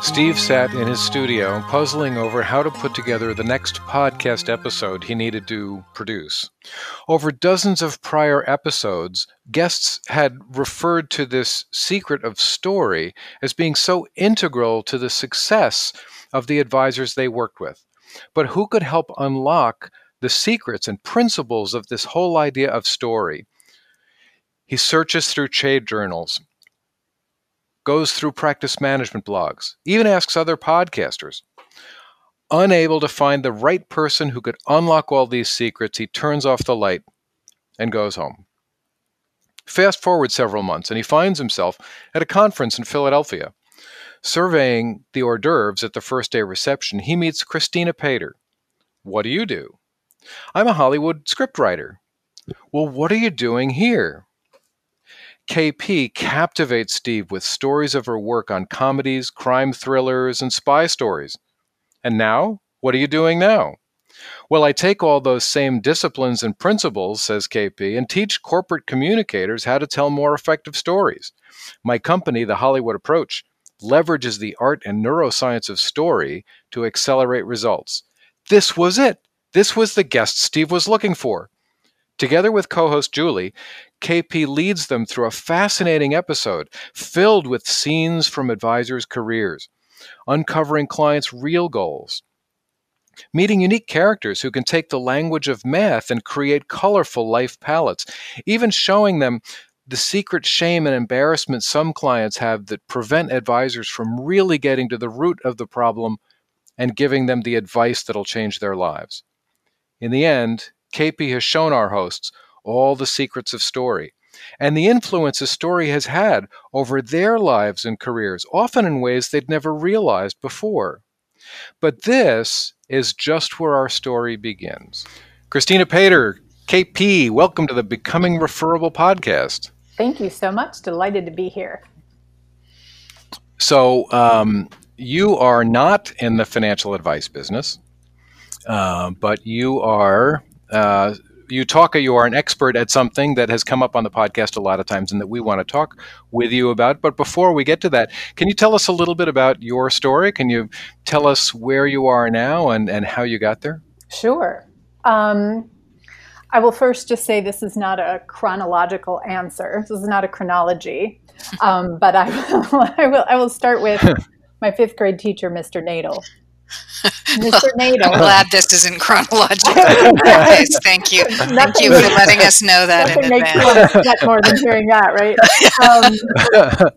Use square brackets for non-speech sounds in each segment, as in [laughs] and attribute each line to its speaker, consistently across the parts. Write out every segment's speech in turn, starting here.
Speaker 1: Steve sat in his studio puzzling over how to put together the next podcast episode he needed to produce. Over dozens of prior episodes, guests had referred to this secret of story as being so integral to the success of the advisors they worked with. But who could help unlock the secrets and principles of this whole idea of story? He searches through trade journals, goes through practice management blogs, even asks other podcasters. Unable to find the right person who could unlock all these secrets, he turns off the light and goes home. Fast forward several months, and he finds himself at a conference in Philadelphia. Surveying the hors d'oeuvres at the first day reception, he meets Christina Paider. What do you do? I'm a Hollywood scriptwriter. Well, what are you doing here? KP captivates Steve with stories of her work on comedies, crime thrillers, and spy stories. And now? What are you doing now? Well, I take all those same disciplines and principles, says KP, and teach corporate communicators how to tell more effective stories. My company, The Hollywood Approach, leverages the art and neuroscience of story to accelerate results. This was it. This was the guest Steve was looking for. Together with co host Julie, KP leads them through a fascinating episode filled with scenes from advisors' careers, uncovering clients' real goals, meeting unique characters who can take the language of math and create colorful life palettes, even showing them the secret shame and embarrassment some clients have that prevent advisors from really getting to the root of the problem and giving them the advice that'll change their lives. In the end, KP has shown our hosts all the secrets of story and the influence a story has had over their lives and careers, often in ways they'd never realized before. But this is just where our story begins. Christina Paider, KP, welcome to the Becoming Referable podcast.
Speaker 2: Thank you so much. Delighted to be here.
Speaker 1: So, um, you are not in the financial advice business, uh, but you are uh, you talk you are an expert at something that has come up on the podcast a lot of times and that we want to talk with you about. But before we get to that can you tell us a little bit about your story? Can you tell us where you are now and, and how you got there?
Speaker 2: Sure. Um, i will first just say this is not a chronological answer. This is not a chronology. Um, but I [laughs] will, I will i will start with [laughs] my fifth grade teacher mr nadel
Speaker 3: Mr. Nato. I'm glad this isn't chronological. [laughs] thank you. Nothing, thank you for letting us know that in advance.
Speaker 2: more than hearing that, right? Um,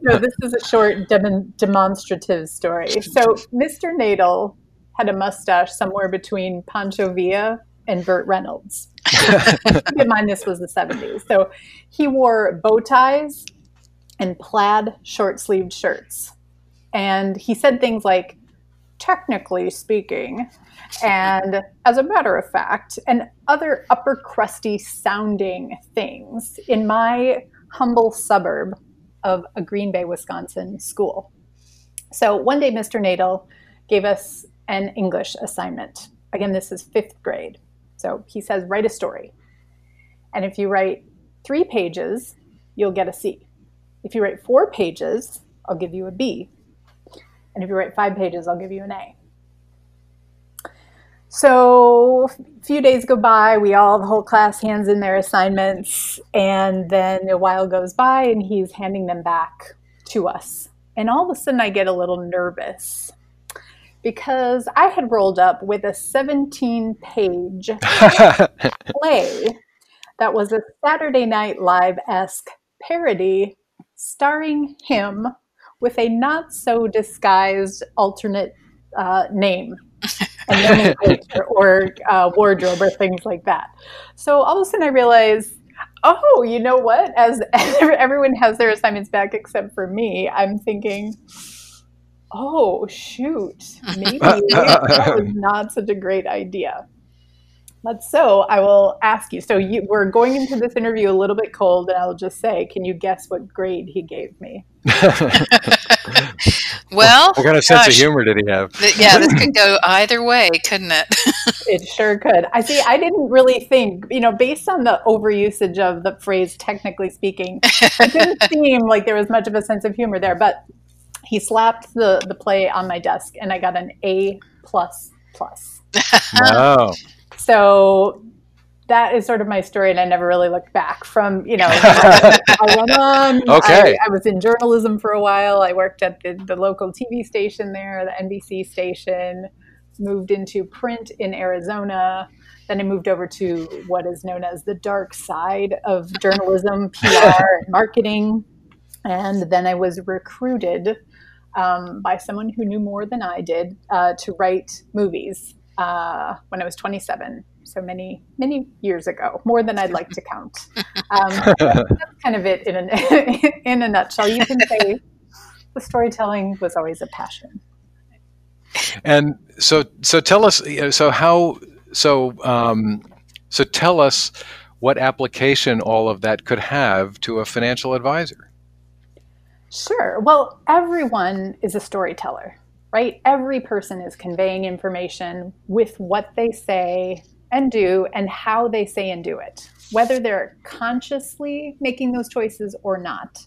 Speaker 2: so this is a short dem- demonstrative story. So Mr. Nadel had a mustache somewhere between Pancho Villa and Burt Reynolds. Keep in mind this was the 70s. So he wore bow ties and plaid short sleeved shirts. And he said things like, technically speaking, and as a matter of fact, and other upper crusty sounding things in my humble suburb of a Green Bay, Wisconsin school. So one day, Mr. Nadel gave us an English assignment. Again, this is fifth grade. So he says, write a story. And if you write three pages, you'll get a C. If you write four pages, I'll give you a B. And if you write five pages, I'll give you an A. So a few days go by, we all, the whole class hands in their assignments, and then a while goes by and he's handing them back to us. And all of a sudden, I get a little nervous because I had rolled up with a 17 page [laughs] play that was a Saturday Night Live esque parody starring him with a not so disguised alternate uh, name [laughs] and or uh, wardrobe or things like that. So all of a sudden I realize, oh, you know what? As, as [laughs] everyone has their assignments back except for me, I'm thinking, oh shoot, [laughs] maybe that was not such a great idea. But so I will ask you. So you, we're going into this interview a little bit cold, and I'll just say, can you guess what grade he gave me? [laughs]
Speaker 3: well,
Speaker 1: what kind of sense gosh, of humor did he have?
Speaker 3: Th- yeah, this could go either way, couldn't it? [laughs]
Speaker 2: it sure could. I see. I didn't really think, you know, based on the overusage of the phrase "technically speaking," it didn't [laughs] seem like there was much of a sense of humor there. But he slapped the the play on my desk, and I got an A plus plus.
Speaker 1: wow.
Speaker 2: So that is sort of my story, and I never really looked back. From you know, [laughs] I went on.
Speaker 1: Okay.
Speaker 2: I, I, was in journalism for a while. I worked at the, the local TV station there, the NBC station. Moved into print in Arizona. Then I moved over to what is known as the dark side of journalism, [laughs] PR, and marketing. And then I was recruited um, by someone who knew more than I did uh, to write movies uh, when I was 27. So many, many years ago, more than I'd like to count. Um, [laughs] that's kind of it in a, [laughs] in a nutshell. You can say the storytelling was always a passion.
Speaker 1: And so, so tell us, so how, so, um, so tell us what application all of that could have to a financial advisor.
Speaker 2: Sure. Well, everyone is a storyteller, right? Every person is conveying information with what they say and do and how they say and do it, whether they're consciously making those choices or not.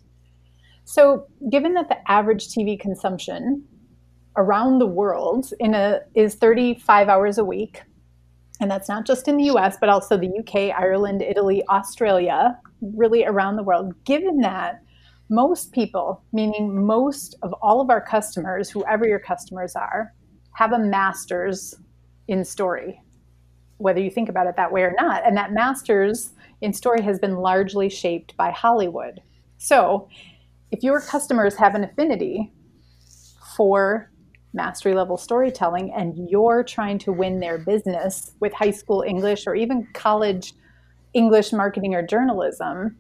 Speaker 2: So, given that the average TV consumption around the world in a is 35 hours a week, and that's not just in the US, but also the UK, Ireland, Italy, Australia, really around the world. Given that most people, meaning most of all of our customers, whoever your customers are, have a master's in story, whether you think about it that way or not. And that master's in story has been largely shaped by Hollywood. So if your customers have an affinity for mastery level storytelling and you're trying to win their business with high school English or even college English marketing or journalism,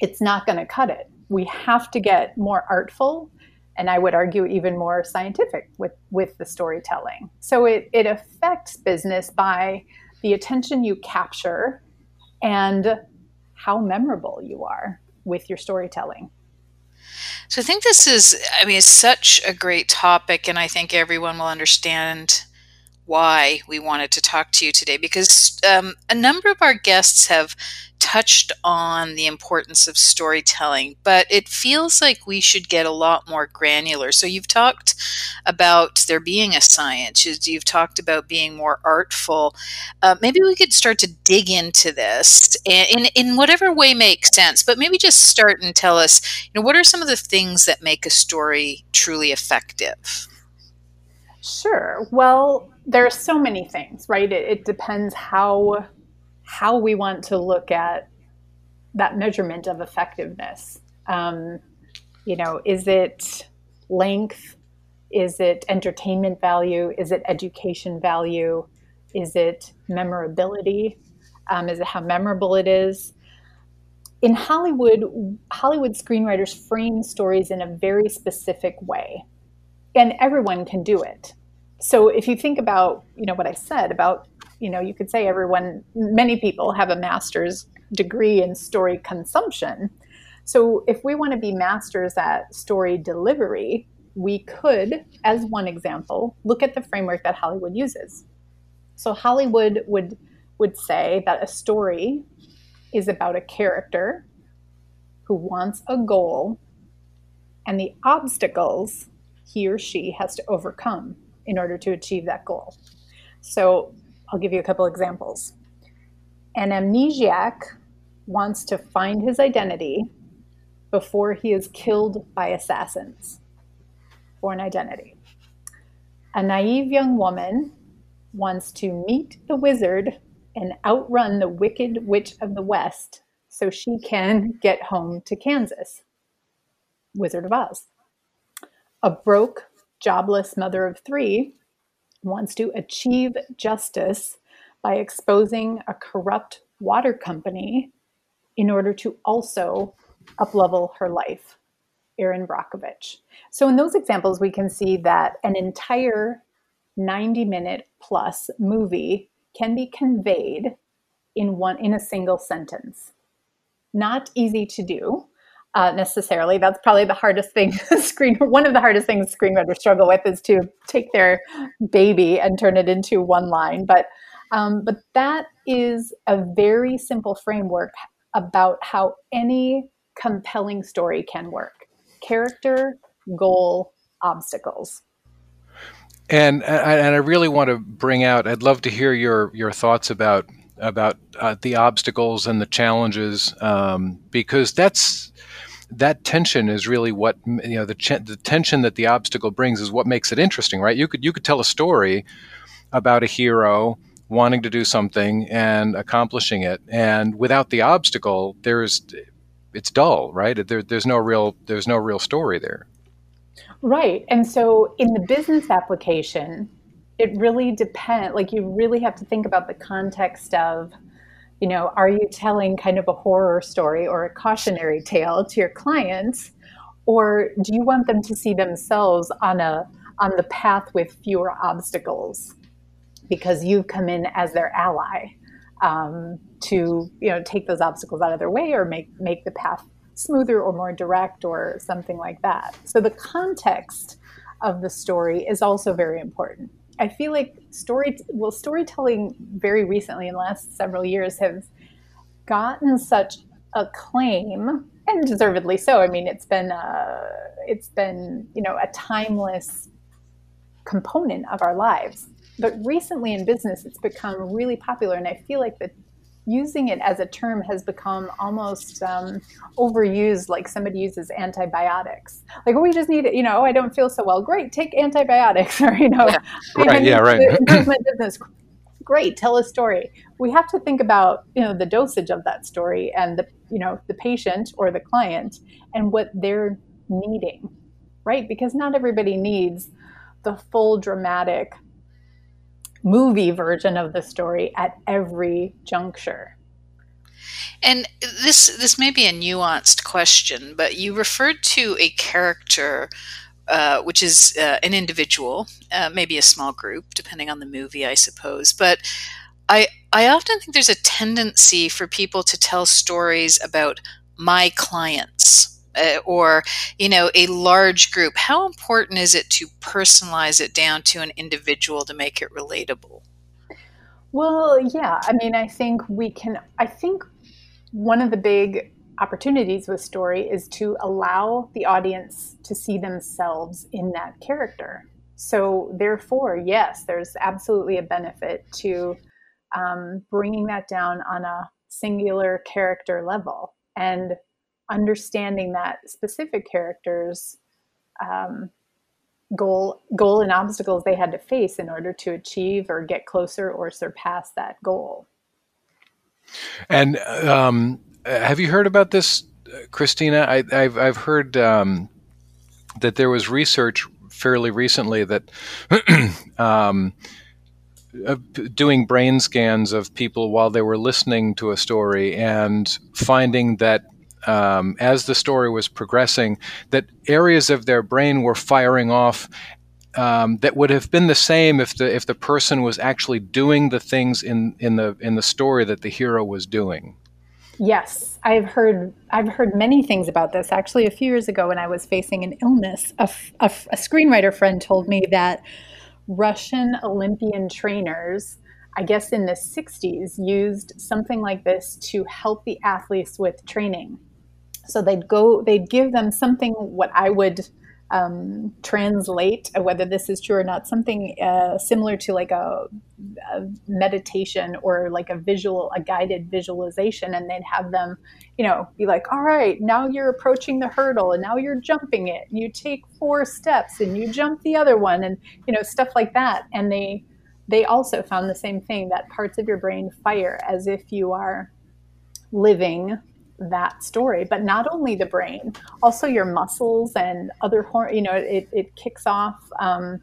Speaker 2: it's not going to cut it we have to get more artful and I would argue even more scientific with, with the storytelling. So it, it affects business by the attention you capture and how memorable you are with your storytelling.
Speaker 3: So I think this is, I mean, it's such a great topic, and I think everyone will understand why we wanted to talk to you today because um, a number of our guests have touched on the importance of storytelling, but it feels like we should get a lot more granular. So you've talked about there being a science, you've talked about being more artful. Uh, maybe we could start to dig into this in, in whatever way makes sense, but maybe just start and tell us, you know, what are some of the things that make a story truly effective?
Speaker 2: Sure. Well, there are so many things, right? It, it depends how how we want to look at that measurement of effectiveness. Um, you know, is it length? Is it entertainment value? Is it education value? Is it memorability? Um, is it how memorable it is? In Hollywood, Hollywood screenwriters frame stories in a very specific way, and everyone can do it so if you think about you know what i said about you know you could say everyone many people have a master's degree in story consumption so if we want to be masters at story delivery we could as one example look at the framework that hollywood uses so hollywood would would say that a story is about a character who wants a goal and the obstacles he or she has to overcome in order to achieve that goal. So I'll give you a couple examples. An amnesiac wants to find his identity before he is killed by assassins for an identity. A naive young woman wants to meet the wizard and outrun the wicked witch of the West so she can get home to Kansas. Wizard of Oz. A broke jobless mother of three, wants to achieve justice by exposing a corrupt water company in order to also uplevel her life. Erin Brockovich. So in those examples, we can see that an entire 90 minute plus movie can be conveyed in one in a single sentence. Not easy to do, uh, necessarily. That's probably the hardest thing. [laughs] screen one of the hardest things screenwriters struggle with is to take their baby and turn it into one line. But um, but that is a very simple framework about how any compelling story can work: character, goal, obstacles.
Speaker 1: And and I really want to bring out. I'd love to hear your your thoughts about about uh, the obstacles and the challenges um, because that's that tension is really what you know the ch- the tension that the obstacle brings is what makes it interesting, right? You could you could tell a story about a hero wanting to do something and accomplishing it, and without the obstacle, there's it's dull, right? There, there's no real there's no real story there.
Speaker 2: Right, and so in the business application, it really depends. Like you really have to think about the context of you know, are you telling kind of a horror story or a cautionary tale to your clients, or do you want them to see themselves on a on the path with fewer obstacles because you've come in as their ally um, to you know take those obstacles out of their way or make make the path smoother or more direct or something like that. So the context of the story is also very important. I feel like story well storytelling very recently in the last several years have gotten such acclaim and deservedly so. I mean, it's been uh, it's been you know a timeless component of our lives. But recently in business, it's become really popular, and I feel like the using it as a term has become almost um, overused like somebody uses antibiotics. Like oh, we just need it you know oh, i don't feel so well. Great take antibiotics [laughs] or you know
Speaker 1: yeah. [laughs] right yeah right.
Speaker 2: improvement business great tell a story. We have to think about you know the dosage of that story and the you know the patient or the client and what they're needing right? Because not everybody needs the full dramatic movie version of the story at every juncture.
Speaker 3: And this this may be a nuanced question, but you referred to a character, uh, which is uh, an individual, uh, maybe a small group, depending on the movie, I suppose. But I I often think there's a tendency for people to tell stories about my clients uh, or you know a large group how important is it to personalize it down to an individual to make it relatable?
Speaker 2: Well yeah i mean i think we can i think one of the big opportunities with story is to allow the audience to see themselves in that character. So therefore yes there's absolutely a benefit to um, bringing that down on a singular character level. And understanding that specific characters um, goal goal and obstacles they had to face in order to achieve or get closer or surpass that goal.
Speaker 1: And um, have you heard about this christina? I, have I've heard um, that there was research fairly recently that [clears throat] um, uh, doing brain scans of people while they were listening to a story and finding that um, as the story was progressing, that areas of their brain were firing off um, that would have been the same if the if the person was actually doing the things in in the in the story that the hero was doing.
Speaker 2: Yes, I've heard I've heard many things about this. Actually, a few years ago, when I was facing an illness, a, screenwriter friend told me that Russian Olympian trainers I guess in the 60s, used something like this to help the athletes with training. So they'd go, they'd give them something what I would um, translate, uh, whether this is true or not, something uh, similar to like a, a, meditation or like a visual, a guided visualization, and they'd have them, you know, be like, all right, now you're approaching the hurdle, and now you're jumping it. And you take four steps, and you jump the other one, and you know, stuff like that. And they they also found the same thing that parts of your brain fire as if you are living that story but not only the brain also your muscles and other hor- you know it, it kicks off um,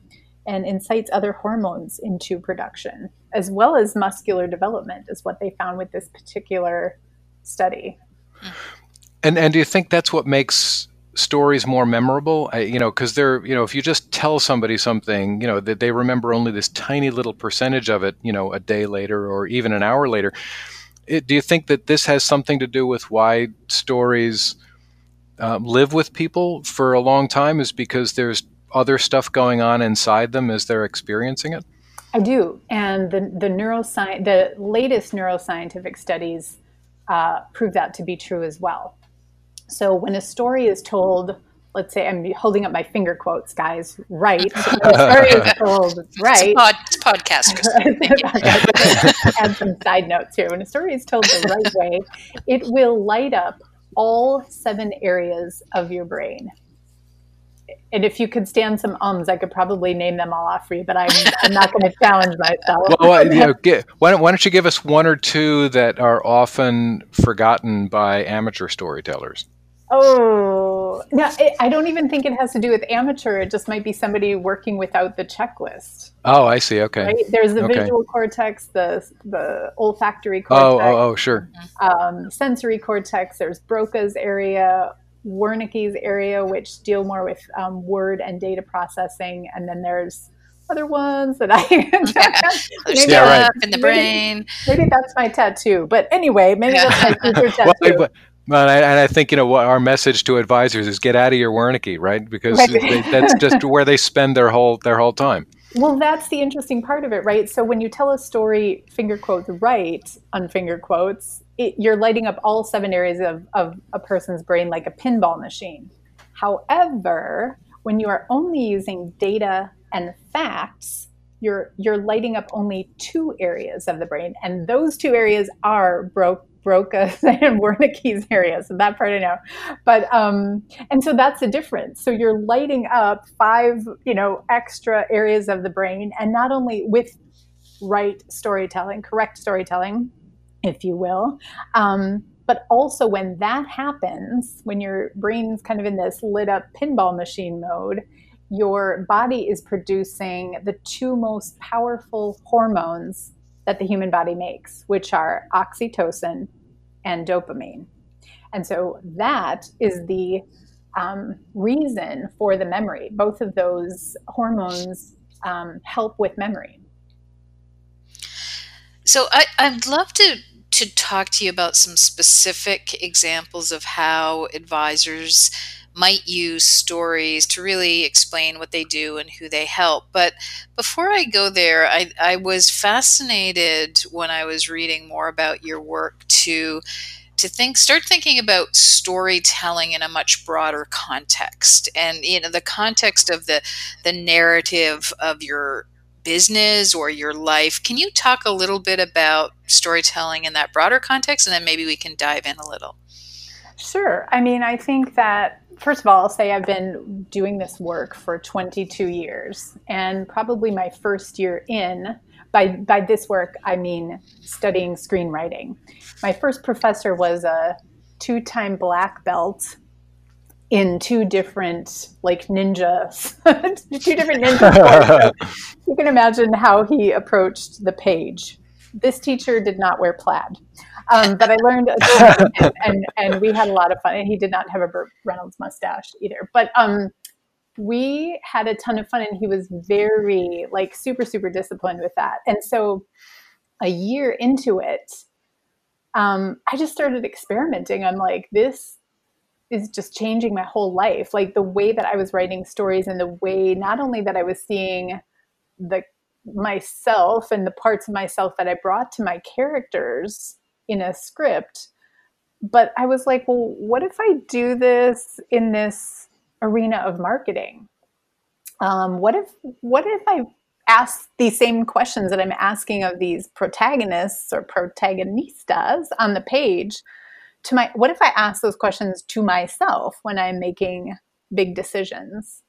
Speaker 2: and incites other hormones into production as well as muscular development is what they found with this particular study.
Speaker 1: And and do you think that's what makes stories more memorable? I, you know because they're you know if you just tell somebody something you know that they remember only this tiny little percentage of it you know a day later or even an hour later it, do you think that this has something to do with why stories um, live with people for a long time? Is because there's other stuff going on inside them as they're experiencing it?
Speaker 2: I do, and the the neuroscience, the latest neuroscientific studies uh, prove that to be true as well. So when a story is told let's say I'm holding up my finger quotes, guys, right. the story told right.
Speaker 3: It's, pod, it's [laughs]
Speaker 2: podcast. Add some side notes here. When a story is told the right way, it will light up all seven areas of your brain and if you could stand some ums, I could probably name them all off for you, but I'm, I'm not going to challenge myself.
Speaker 1: Well, you know, get, why, don't, why don't you give us one or two that are often forgotten by amateur storytellers?
Speaker 2: Oh, no, it, I don't even think it has to do with amateur. It just might be somebody working without the checklist.
Speaker 1: Oh, I see. Okay.
Speaker 2: Right? There's the okay. visual cortex, the the olfactory
Speaker 1: cortex. Oh, oh, oh sure.
Speaker 2: Um, sensory cortex. There's Broca's area, Wernicke's area, which deal more with um, word and data processing, and then there's other ones that I [laughs] [laughs]
Speaker 3: maybe yeah, right. in the brain.
Speaker 2: Maybe, maybe, that's my tattoo. But anyway, maybe yeah. that's my future tattoo. well,
Speaker 1: but, and, I, and I think you know what our message to advisors is: get out of your Wernicke, right? Because right. They, that's [laughs] just where they spend their whole their whole time.
Speaker 2: Well, that's the interesting part of it, right? So when you tell a story, finger quotes right, on finger quotes, it, you're lighting up all seven areas of, of a person's brain like a pinball machine. However, when you are only using data and facts, you're you're lighting up only two areas of the brain, and those two areas are broke Broca's [laughs] and Wernicke's area. So that part I know. But um, and so that's the difference. So you're lighting up five, you know, extra areas of the brain, and not only with right storytelling, correct storytelling, if you will. Um, but also when that happens, when your brain's kind of in this lit up pinball machine mode, your body is producing the two most powerful hormones that the human body makes, which are oxytocin and dopamine. And so that is the um, reason for the memory. Both of those hormones um, help with memory.
Speaker 3: So I, I'd love to to talk to you about some specific examples of how advisors might use stories to really explain what they do and who they help. But before I go there, I, I was fascinated when I was reading more about your work to to think start thinking about storytelling in a much broader context and you know the context of the the narrative of your business or your life. Can you talk a little bit about storytelling in that broader context? And then maybe we can dive in a little.
Speaker 2: Sure. I mean, I think that, first of all, I'll say I've been doing this work for 22 years. And probably my first year in, by, by this work, I mean studying screenwriting. My first professor was a two time black belt in two different like ninjas, [laughs] two different ninja [laughs] you can imagine how he approached the page. This teacher did not wear plaid, um, but I learned, and, [laughs] and, and we had a lot of fun. And he did not have a Burt Reynolds mustache either, but um, we had a ton of fun, and he was very like super super disciplined with that. And so, a year into it, um, I just started experimenting. I'm like, this is just changing my whole life. Like the way that I was writing stories and the way not only that I was seeing the myself and the parts of myself that I brought to my characters in a script, but I was like, well, what if I do this in this arena of marketing? Um, what if what if I ask these same questions that I'm asking of these protagonists or protagonistas on the page? to my what if i ask those questions to myself when i'm making big decisions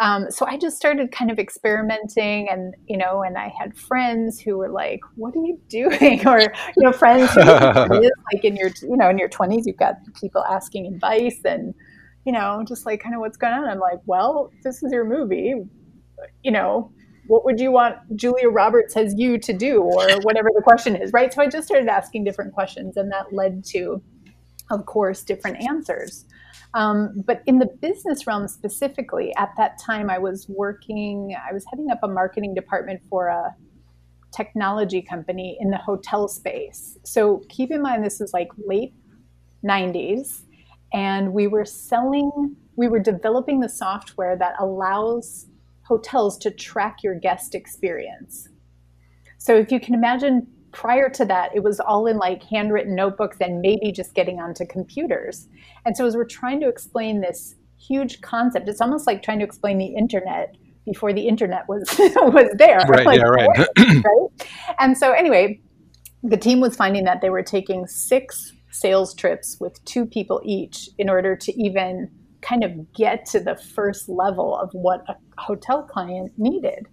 Speaker 2: um, so i just started kind of experimenting and you know and i had friends who were like what are you [laughs] doing? Or you know friends who, [laughs] like in your you know in your 20s you've got people asking advice and you know just like kind of what's going on. I'm like well this is your movie. You know what would you want Julia Roberts as you to do, or whatever the question is, right? So I just started asking different questions, and that led to of course, different answers. Um, but in the business realm specifically, at that time, I was working, I was heading up a marketing department for a technology company in the hotel space. So keep in mind, this is like late 90s, and we were selling, we were developing the software that allows hotels to track your guest experience. So if you can imagine prior to that, it was all in like handwritten notebooks and maybe just getting onto computers. And so, as we're trying to explain this huge concept. It's almost like trying to explain the internet before the internet was [laughs] was there.
Speaker 1: Right.
Speaker 2: Like,
Speaker 1: yeah. Right. [clears throat]
Speaker 2: right. And so anyway, the team was finding that they were taking six sales trips with two people each in order to even kind of get to the first level of what a hotel client needed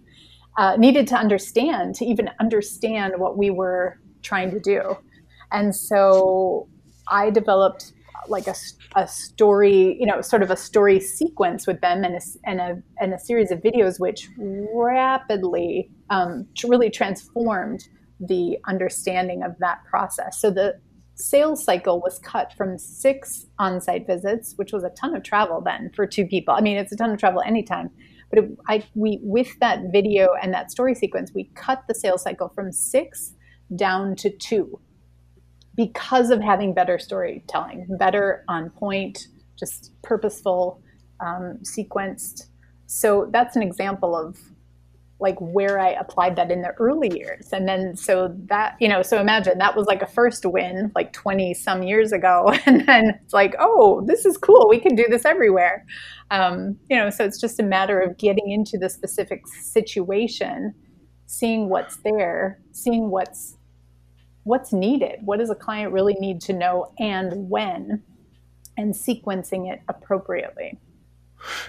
Speaker 2: uh, needed to understand to even understand what we were trying to do and so i developed like a, a story you know sort of a story sequence with them and a, and a, and a series of videos which rapidly um, really transformed the understanding of that process so the sales cycle was cut from six on-site visits, which was a ton of travel then for two people. I mean, it's a ton of travel anytime. But it, I, we, with that video and that story sequence, we cut the sales cycle from six down to two because of having better storytelling, better on point, just purposeful, um, sequenced. So that's an example of like where I applied that in the early years. And then so that, you know, so imagine that was like a first win like 20 some years ago. [laughs] And then it's like, oh, this is cool. We can do this everywhere. Um, you know, so it's just a matter of getting into the specific situation, seeing what's there, seeing what's what's needed. What does a client really need to know and when and sequencing it appropriately.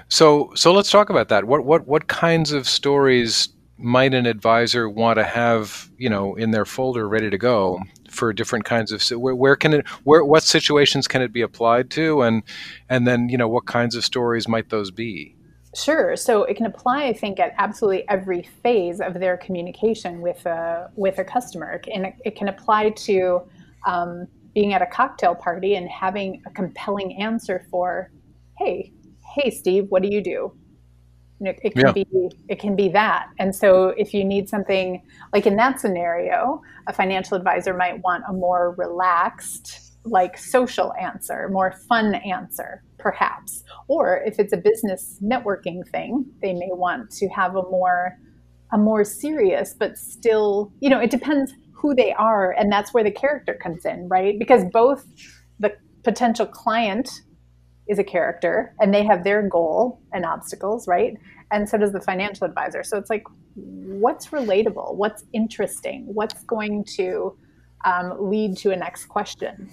Speaker 1: So, so let's talk about that. What what what kinds of stories might an advisor want to have, you know, in their folder ready to go for different kinds of where, where can it where what situations can it be applied to and and then, you know, what kinds of stories might those be?
Speaker 2: Sure. So it can apply, I think, at absolutely every phase of their communication with a with a customer, and it, can apply to um, being at a cocktail party and having a compelling answer for, "Hey, hey steve what do you do? It, it can yeah. be it can be that. And so if you need something like in that scenario a financial advisor might want a more relaxed like social answer more fun answer perhaps. Or if it's a business networking thing they may want to have a more a more serious but still you know it depends who they are and that's where the character comes in right? Because both the potential client is a character and they have their goal and obstacles, right? And so does the financial advisor. So it's like, what's relatable? What's interesting? What's going to um, lead to a next question?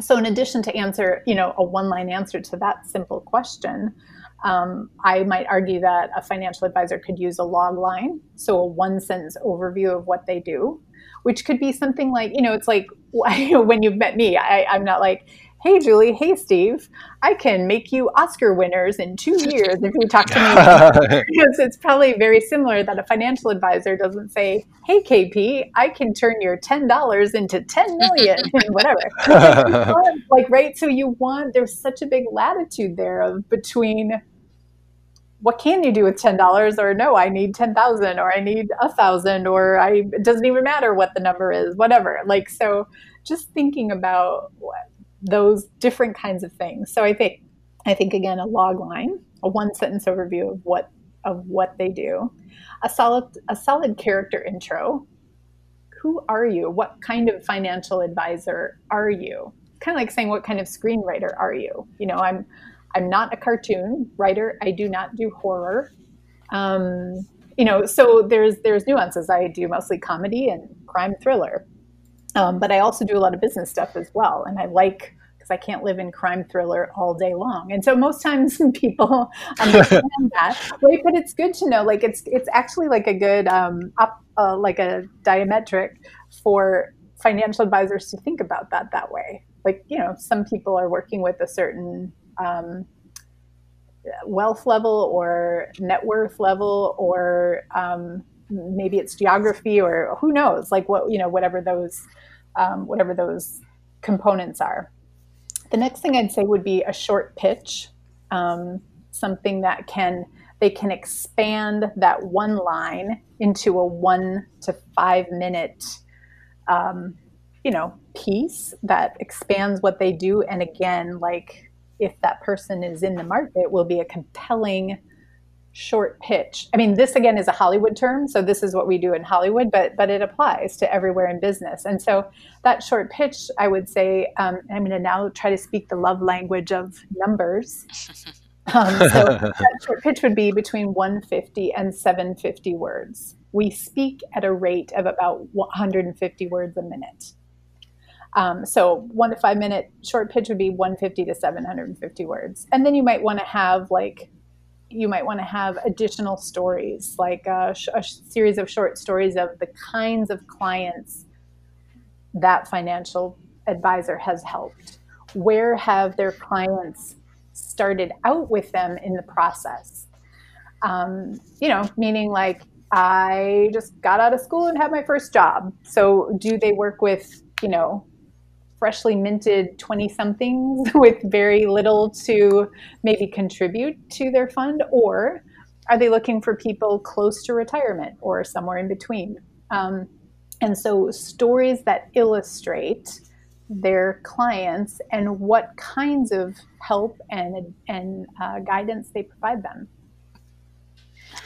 Speaker 2: So, in addition to answer, you know, a one line answer to that simple question, um, I might argue that a financial advisor could use a log line, so a one sentence overview of what they do, which could be something like, you know, it's like [laughs] when you've met me, I, I'm not like, hey Julie, hey Steve, I can make you Oscar winners in two years if you talk to me. [laughs] because it's probably very similar that a financial advisor doesn't say, hey KP, I can turn your ten dollars into ten million [laughs] whatever. [laughs] like right, so you want there's such a big latitude there of between what can you do with ten dollars or no i need ten thousand or i need a thousand or i it doesn't even matter what the number is whatever like so just thinking about what those different kinds of things. So I think I think again a log line, a one sentence overview of what of what they do, a solid a solid character intro. Who are you? What kind of financial advisor are you? Kind of like saying what kind of screenwriter are you? You know, I'm I'm not a cartoon writer. I do not do horror. Um, you know, so there's there's nuances. I do mostly comedy and crime thriller. Um, but I also do a lot of business stuff as well. And I like, because I can't live in crime thriller all day long. And so most times [laughs] people understand [laughs] that. Right, but it's good to know, like it's it's actually like a good um, up, uh, like a diametric for financial advisors to think about that that way. Like you know, some people are working with a certain um, wealth level or net worth level or um, maybe it's geography or who knows like what you know whatever those um, whatever those components are. The next thing i'd say would be a short pitch um, something that can they can expand that one line into a one to five minute um, you know piece that expands what they do. And again like if that person is in the market will be a compelling short pitch. I mean, this again is a Hollywood term, so this is what we do in Hollywood, but but it applies to everywhere in business. And so that short pitch, I would say, um, I'm going to now try to speak the love language of numbers. [laughs] Um, so that short pitch would be between 150 and 750 words. We speak at a rate of about 150 words a minute. Um, so one to five minute short pitch would be 150 to 750 words. And then you might want to have like, you might want to have additional stories, like a, a series of short stories of the kinds of clients that financial advisor has helped. Where have their clients started out with them in the process? Um, you know, meaning like I just got out of school and had my first job. So do they work with, you know, freshly minted 20 somethings [laughs] with very little to maybe contribute to their fund? Or are they looking for people close to retirement or somewhere in between? Um, and so, stories that illustrate their clients and what kinds of help and, and uh, guidance they provide them.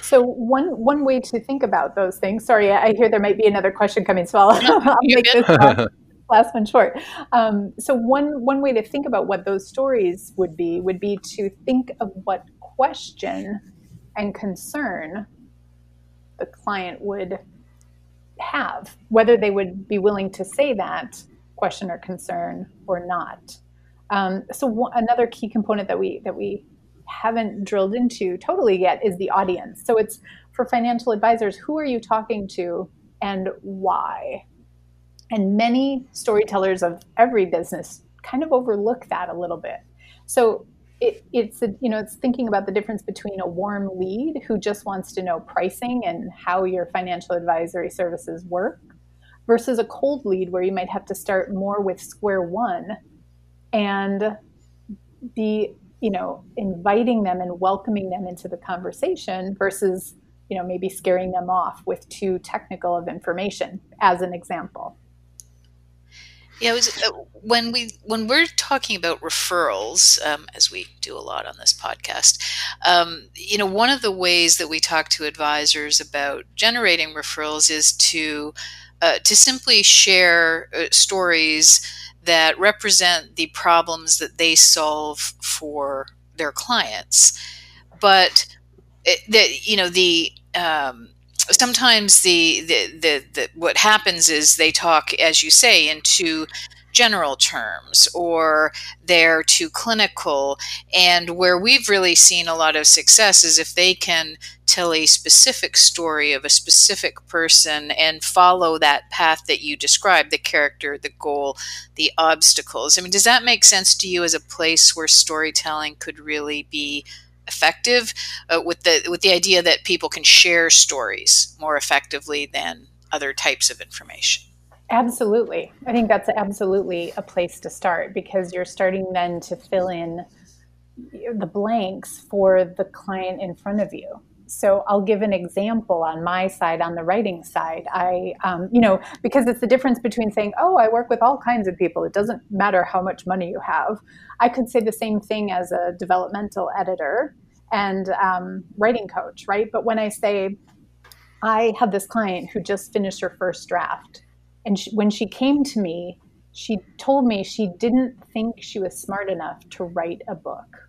Speaker 2: So one one way to think about those things. Sorry, I hear there might be another question coming, so I'll, [laughs] I'll make this [laughs] last one short. Um, so one one way to think about what those stories would be would be to think of what question and concern the client would have, whether they would be willing to say that question or concern or not. Um, so another key component that we that we haven't drilled into totally yet is the audience. So it's for financial advisors, who are you talking to and why? And many storytellers of every business kind of overlook that a little bit. So it, it's a, you know it's thinking about the difference between a warm lead who just wants to know pricing and how your financial advisory services work versus a cold lead where you might have to start more with square one and be you know inviting them and welcoming them into the conversation versus you know maybe scaring them off with too technical of information as an example
Speaker 3: yeah, was, uh, when we when we're talking about referrals, um, as we do a lot on this podcast, um, you know, one of the ways that we talk to advisors about generating referrals is to uh, to simply share uh, stories that represent the problems that they solve for their clients, but it, that you know the um, sometimes the, the, the, the, what happens is they talk, as you say, into general terms or they're too clinical. And where we've really seen a lot of success is if they can tell a specific story of a specific person and follow that path that you described the character, the goal, the obstacles. I mean, does that make sense to you as a place where storytelling could really be? Effective uh, with the with the idea that people can share stories more effectively than other types of information.
Speaker 2: Absolutely. I think that's absolutely a place to start because you're starting then to fill in the blanks for the client in front of you. So I'll give an example on my side, on the writing side. I, um, you know, because it's the difference between saying, "Oh, I work with all kinds of people." It doesn't matter how much money you have. I could say the same thing as a developmental editor and um, writing coach, right? But when I say, I have this client who just finished her first draft, and she, when she came to me, she told me she didn't think she was smart enough to write a book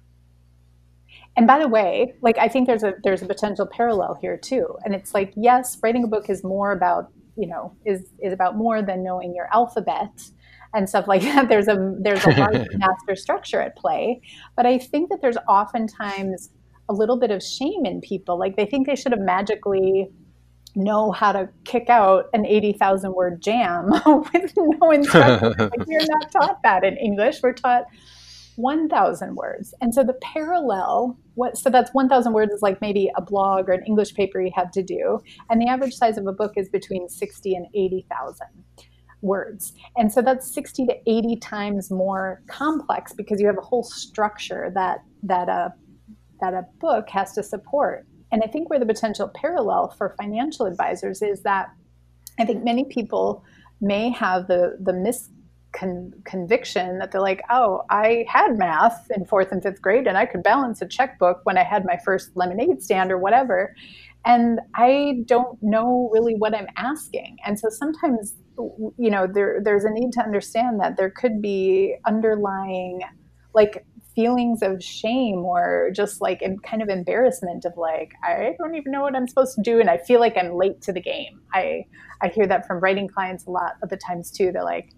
Speaker 2: and by the way like i think there's a there's a potential parallel here too and it's like yes writing a book is more about you know is is about more than knowing your alphabet and stuff like [laughs] that there's a there's a large [laughs] master structure at play but i think that there's oftentimes a little bit of shame in people like they think they should have magically know how to kick out an 80,000 word jam [laughs] with no instruction. like we're not taught that in English. We're taught 1,000 words. And so the parallel, what, so that's 1,000 words is like maybe a blog or an English paper you had to do. And the average size of a book is between 60 and 80,000 words. And so that's 60 to 80 times more complex because you have a whole structure that, that a, that a book has to support. And I think where the potential parallel for financial advisors is that I think many people may have the, the mis con- conviction that they're like, oh, I had math in fourth and fifth grade and I could balance a checkbook when I had my first lemonade stand or whatever. And I don't know really what I'm asking. And so sometimes, you know, there, there's a need to understand that there could be underlying, like, feelings of shame or just like kind of embarrassment of like i don't even know what i'm supposed to do and i feel like i'm late to the game i i hear that from writing clients a lot of the times too they're like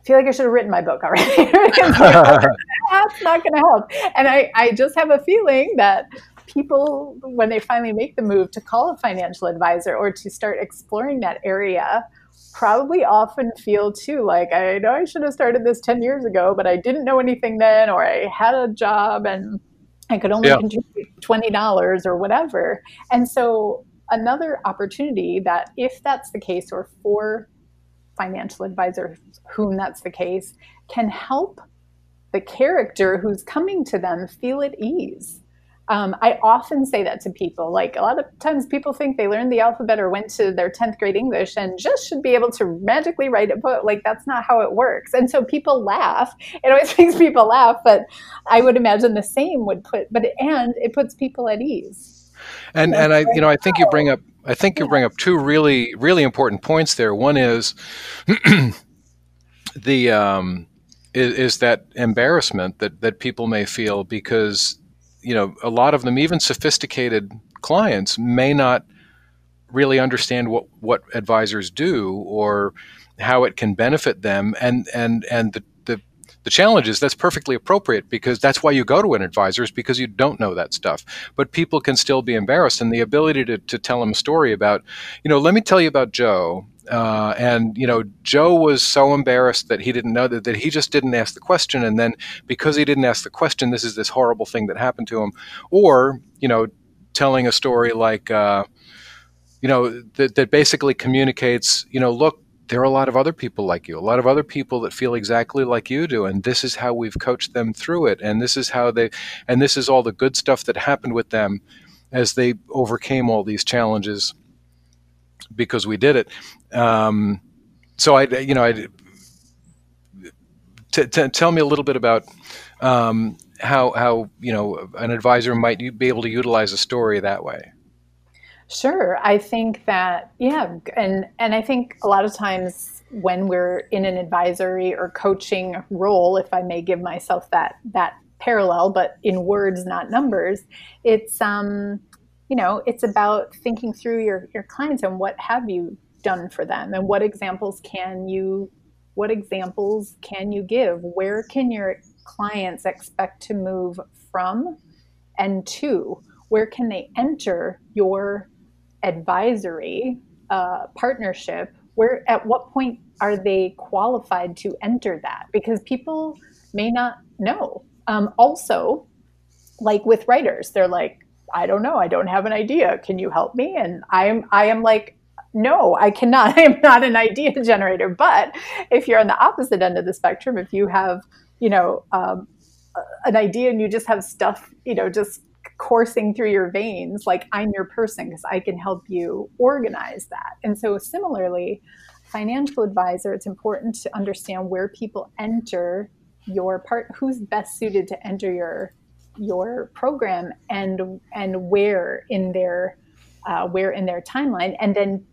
Speaker 2: I feel like I should have written my book already. [laughs] That's not going to help. And I, I just have a feeling that people, when they finally make the move to call a financial advisor or to start exploring that area, probably often feel too like I know I should have started this 10 years ago, but I didn't know anything then, or I had a job and I could only yeah. contribute $20 or whatever. And so, another opportunity that, if that's the case, or for financial advisor, whom that's the case, can help the character who's coming to them feel at ease um, I often say that to people. Like a lot of times, people think they learned the alphabet or went to their 10th grade English and just should be able to magically write a book. Like that's not how it works. And so people laugh. It always [laughs] makes people laugh, but I would imagine the same would put, but and it puts people at ease.
Speaker 1: And and I you know I think you bring up I think you bring up two really really important points there. One is [clears throat] the um, is, is that embarrassment that that people may feel because you know, a lot of them, even sophisticated clients, may not really understand what, what advisors do or how it can benefit them. And, and, and the, the, challenge is that's perfectly appropriate because that's why you go to an advisor is because you don't know that stuff. But people can still be embarrassed. And the ability to, to tell them a story about, you know, let me tell you about Joe. Uh, and you know, Joe was so embarrassed that he didn't know that, that he just didn't ask the question, and then because he didn't ask the question, this is this horrible thing that happened to him. Or you know, telling a story like, uh, you know, that, that basically communicates, you know, look, there are a lot of other people like you, a lot of other people that feel exactly like you do, and this is how we've coached them through it, and this is how they, and this is all the good stuff that happened with them as they overcame all these challenges because we did it. Um, so I, you know, I t- t- tell me a little bit about um, how how you know an advisor might be able to utilize a story that way.
Speaker 2: Sure, I think that yeah, and and I think a lot of times when we're in an advisory or coaching role, if I may give myself that that parallel, but in words, not numbers, it's um, you know, it's about thinking through your, your clients and what have you done for them and what examples can you what examples can you give? Where can your clients expect to move from and to? Where can they enter your advisory uh, partnership? Where at what point are they qualified to enter that? Because people may not know. Um, also, like with writers, they're like, I don't know. I don't have an idea. Can you help me? And I'm I am like no, I cannot. [laughs] I am not an idea generator. But if you're on the opposite end of the spectrum, if you have, you know, um, an idea and you just have stuff, you know, just coursing through your veins, like I'm your person because I can help you organize that. And so, similarly, financial advisor, it's important to understand where people enter your part, who's best suited to enter your your program and and where in their uh, where in their timeline, and then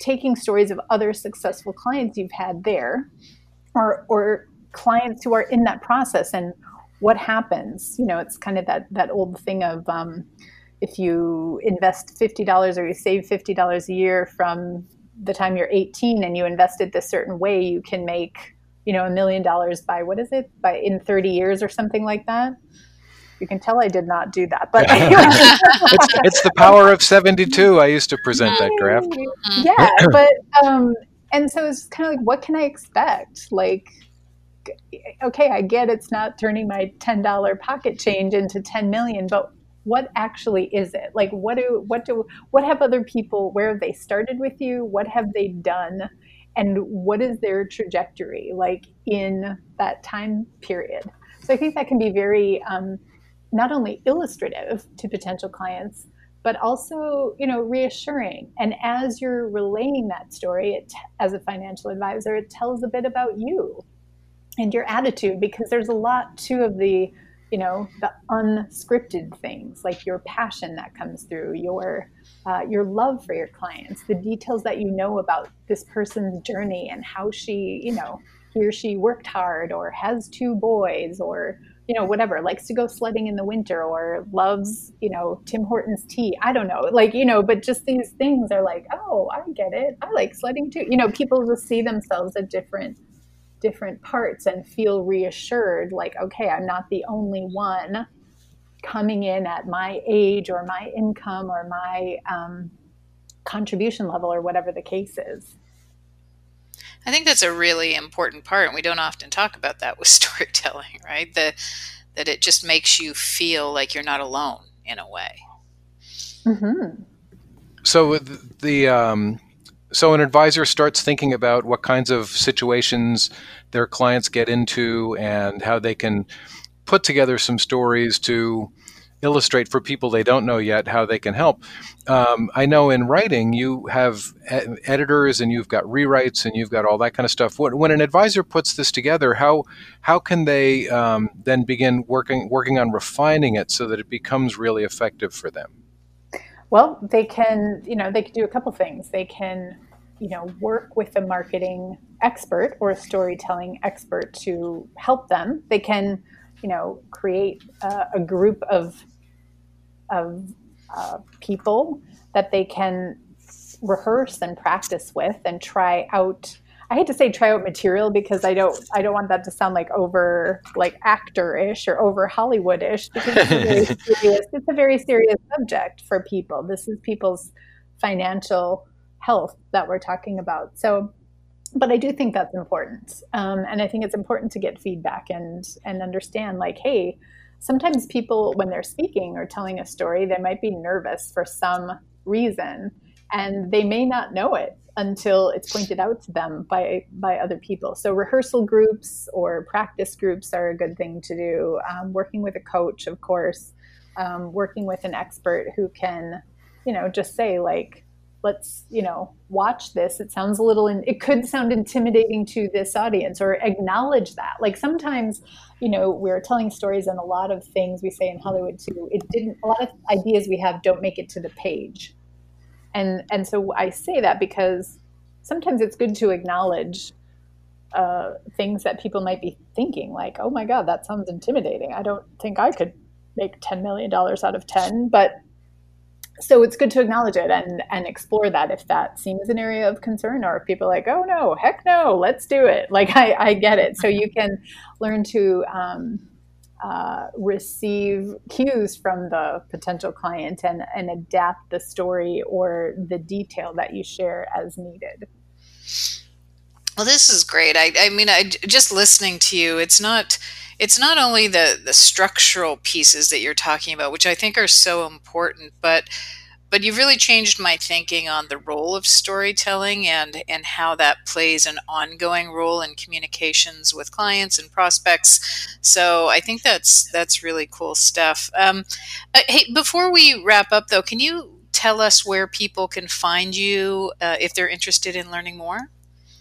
Speaker 2: taking stories of other successful clients you've had there, or or clients who are in that process and what happens. You know, it's kind of that that old thing of um, if you invest fifty dollars or you save fifty dollars a year from the time you're 18 and you invest it this certain way, you can make you know a million dollars by what is it by in 30 years or something like that you can tell I did not do that, but [laughs]
Speaker 1: it's, it's, the power of 72. I used to present that graph.
Speaker 2: Yeah, but um, and so it's kind of like, what can I expect? Like, okay, I get it's not turning my $10 pocket change into 10 million, but what actually is it? Like, what do what do what have other people? Where have they started with you? What have they done? And what is their trajectory like in that time period? So I think that can be very um, not only illustrative to potential clients, but also, you know, reassuring. And as you're relaying that story it, as a financial advisor, it tells a bit about you and your attitude because there's a lot too of the, you know, the unscripted things like your passion that comes through, your uh, your love for your clients, the details that you know about this person's journey and how she, you know, he or she worked hard or has two boys or you know, whatever, likes to go sledding in the winter or loves, you know, Tim Hortons tea. I don't know. Like, you know, but just these things are like, oh, I get it. I like sledding too. You know, people just see themselves at different different parts and feel reassured like, okay, I'm not the only one coming in at my age or my income or my um, contribution level or whatever the case is.
Speaker 3: I think that's a really important part, and we don't often talk about that with [laughs] storytelling, right? The, that it just makes you feel like you're not alone in a way.
Speaker 1: Mm-hmm. So the, the um, so an advisor starts thinking about what kinds of situations their clients get into and how they can put together some stories to illustrate for people they don't know yet how they can help. Um, I know in writing you have ed- editors and you've got rewrites and you've got all that kind of stuff. When, when an advisor puts this together, how how can they um, then begin working working on refining it so that it becomes really effective for them?
Speaker 2: Well, they can you know they can do a couple things. They can you know work with a marketing expert or a storytelling expert to help them. They can you know, create a group of of uh, people that they can rehearse and practice with and try out. I hate to say try out material because I don't I don't want that to sound like over like actor-ish or over Hollywood-ish because it's a very [laughs] serious, it's a very serious subject for people. This is people's financial health that we're talking about. So but I do think that's important, um, and I think it's important to get feedback and and understand like, hey, sometimes people when they're speaking or telling a story, they might be nervous for some reason, and they may not know it until it's pointed out to them by by other people. So rehearsal groups or practice groups are a good thing to do. Um, working with a coach, of course, um, working with an expert who can, you know, just say like let's you know watch this. It sounds a little in, it could sound intimidating to this audience or acknowledge that. Like sometimes you know we're telling stories and a lot of things we say in hollywood too. It didn't a lot of ideas we have don't make it to the page and and so i say that because sometimes it's good to acknowledge uh, things that people might be thinking like oh my god that sounds intimidating. I don't think i could make $10 million out of 10 but so it's good to acknowledge it and and explore that if that seems an area of concern or if people are like oh no heck no let's do it. Like i, I get it. So you can learn to um, uh, receive cues from the potential client and, and adapt the story or the detail that you share as needed.
Speaker 3: Well this is great. I, I mean I, just listening to you it's not it's not only the the structural pieces that you're talking about which i think are so important but but you've really changed my thinking on the role of storytelling and and how that plays an ongoing role in communications with clients and prospects so i think that's that's really cool stuff um, uh, hey before we wrap up though can you tell us where people can find you uh, if they're interested in learning more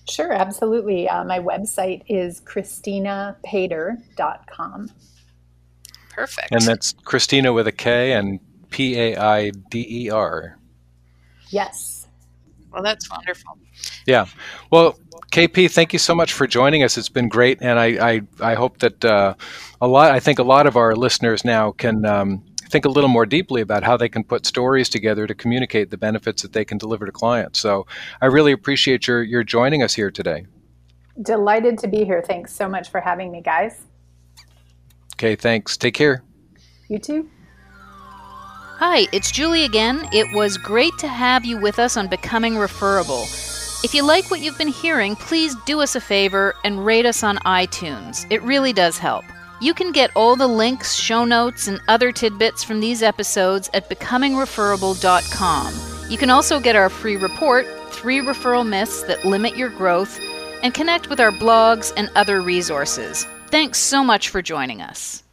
Speaker 2: Sure, absolutely. Uh, my website is kristinapaider.com.
Speaker 3: Perfect.
Speaker 1: And that's Christina with a K and P A I D E R.
Speaker 2: Yes.
Speaker 3: Well, that's wonderful.
Speaker 1: Yeah. Well, KP, thank you so much for joining us. It's been great, and I I, I hope that uh, a lot. I think a lot of our listeners now can um, think a little more deeply about how they can put stories together to communicate the benefits that they can deliver to clients. So I really appreciate your your joining us here today.
Speaker 2: Delighted to be here. Thanks so much for having me, guys.
Speaker 1: Okay, thanks. Take care.
Speaker 2: You too.
Speaker 4: Hi, it's Julie again. It was great to have you with us on Becoming Referable. If you like what you've been hearing, please do us a favor and rate us on iTunes. It really does help. You can get all the links, show notes, and other tidbits from these episodes at becomingreferable.com. You can also get our free report, Three Referral Myths That Limit Your Growth, and connect with our blogs and other resources. Thanks so much for joining us.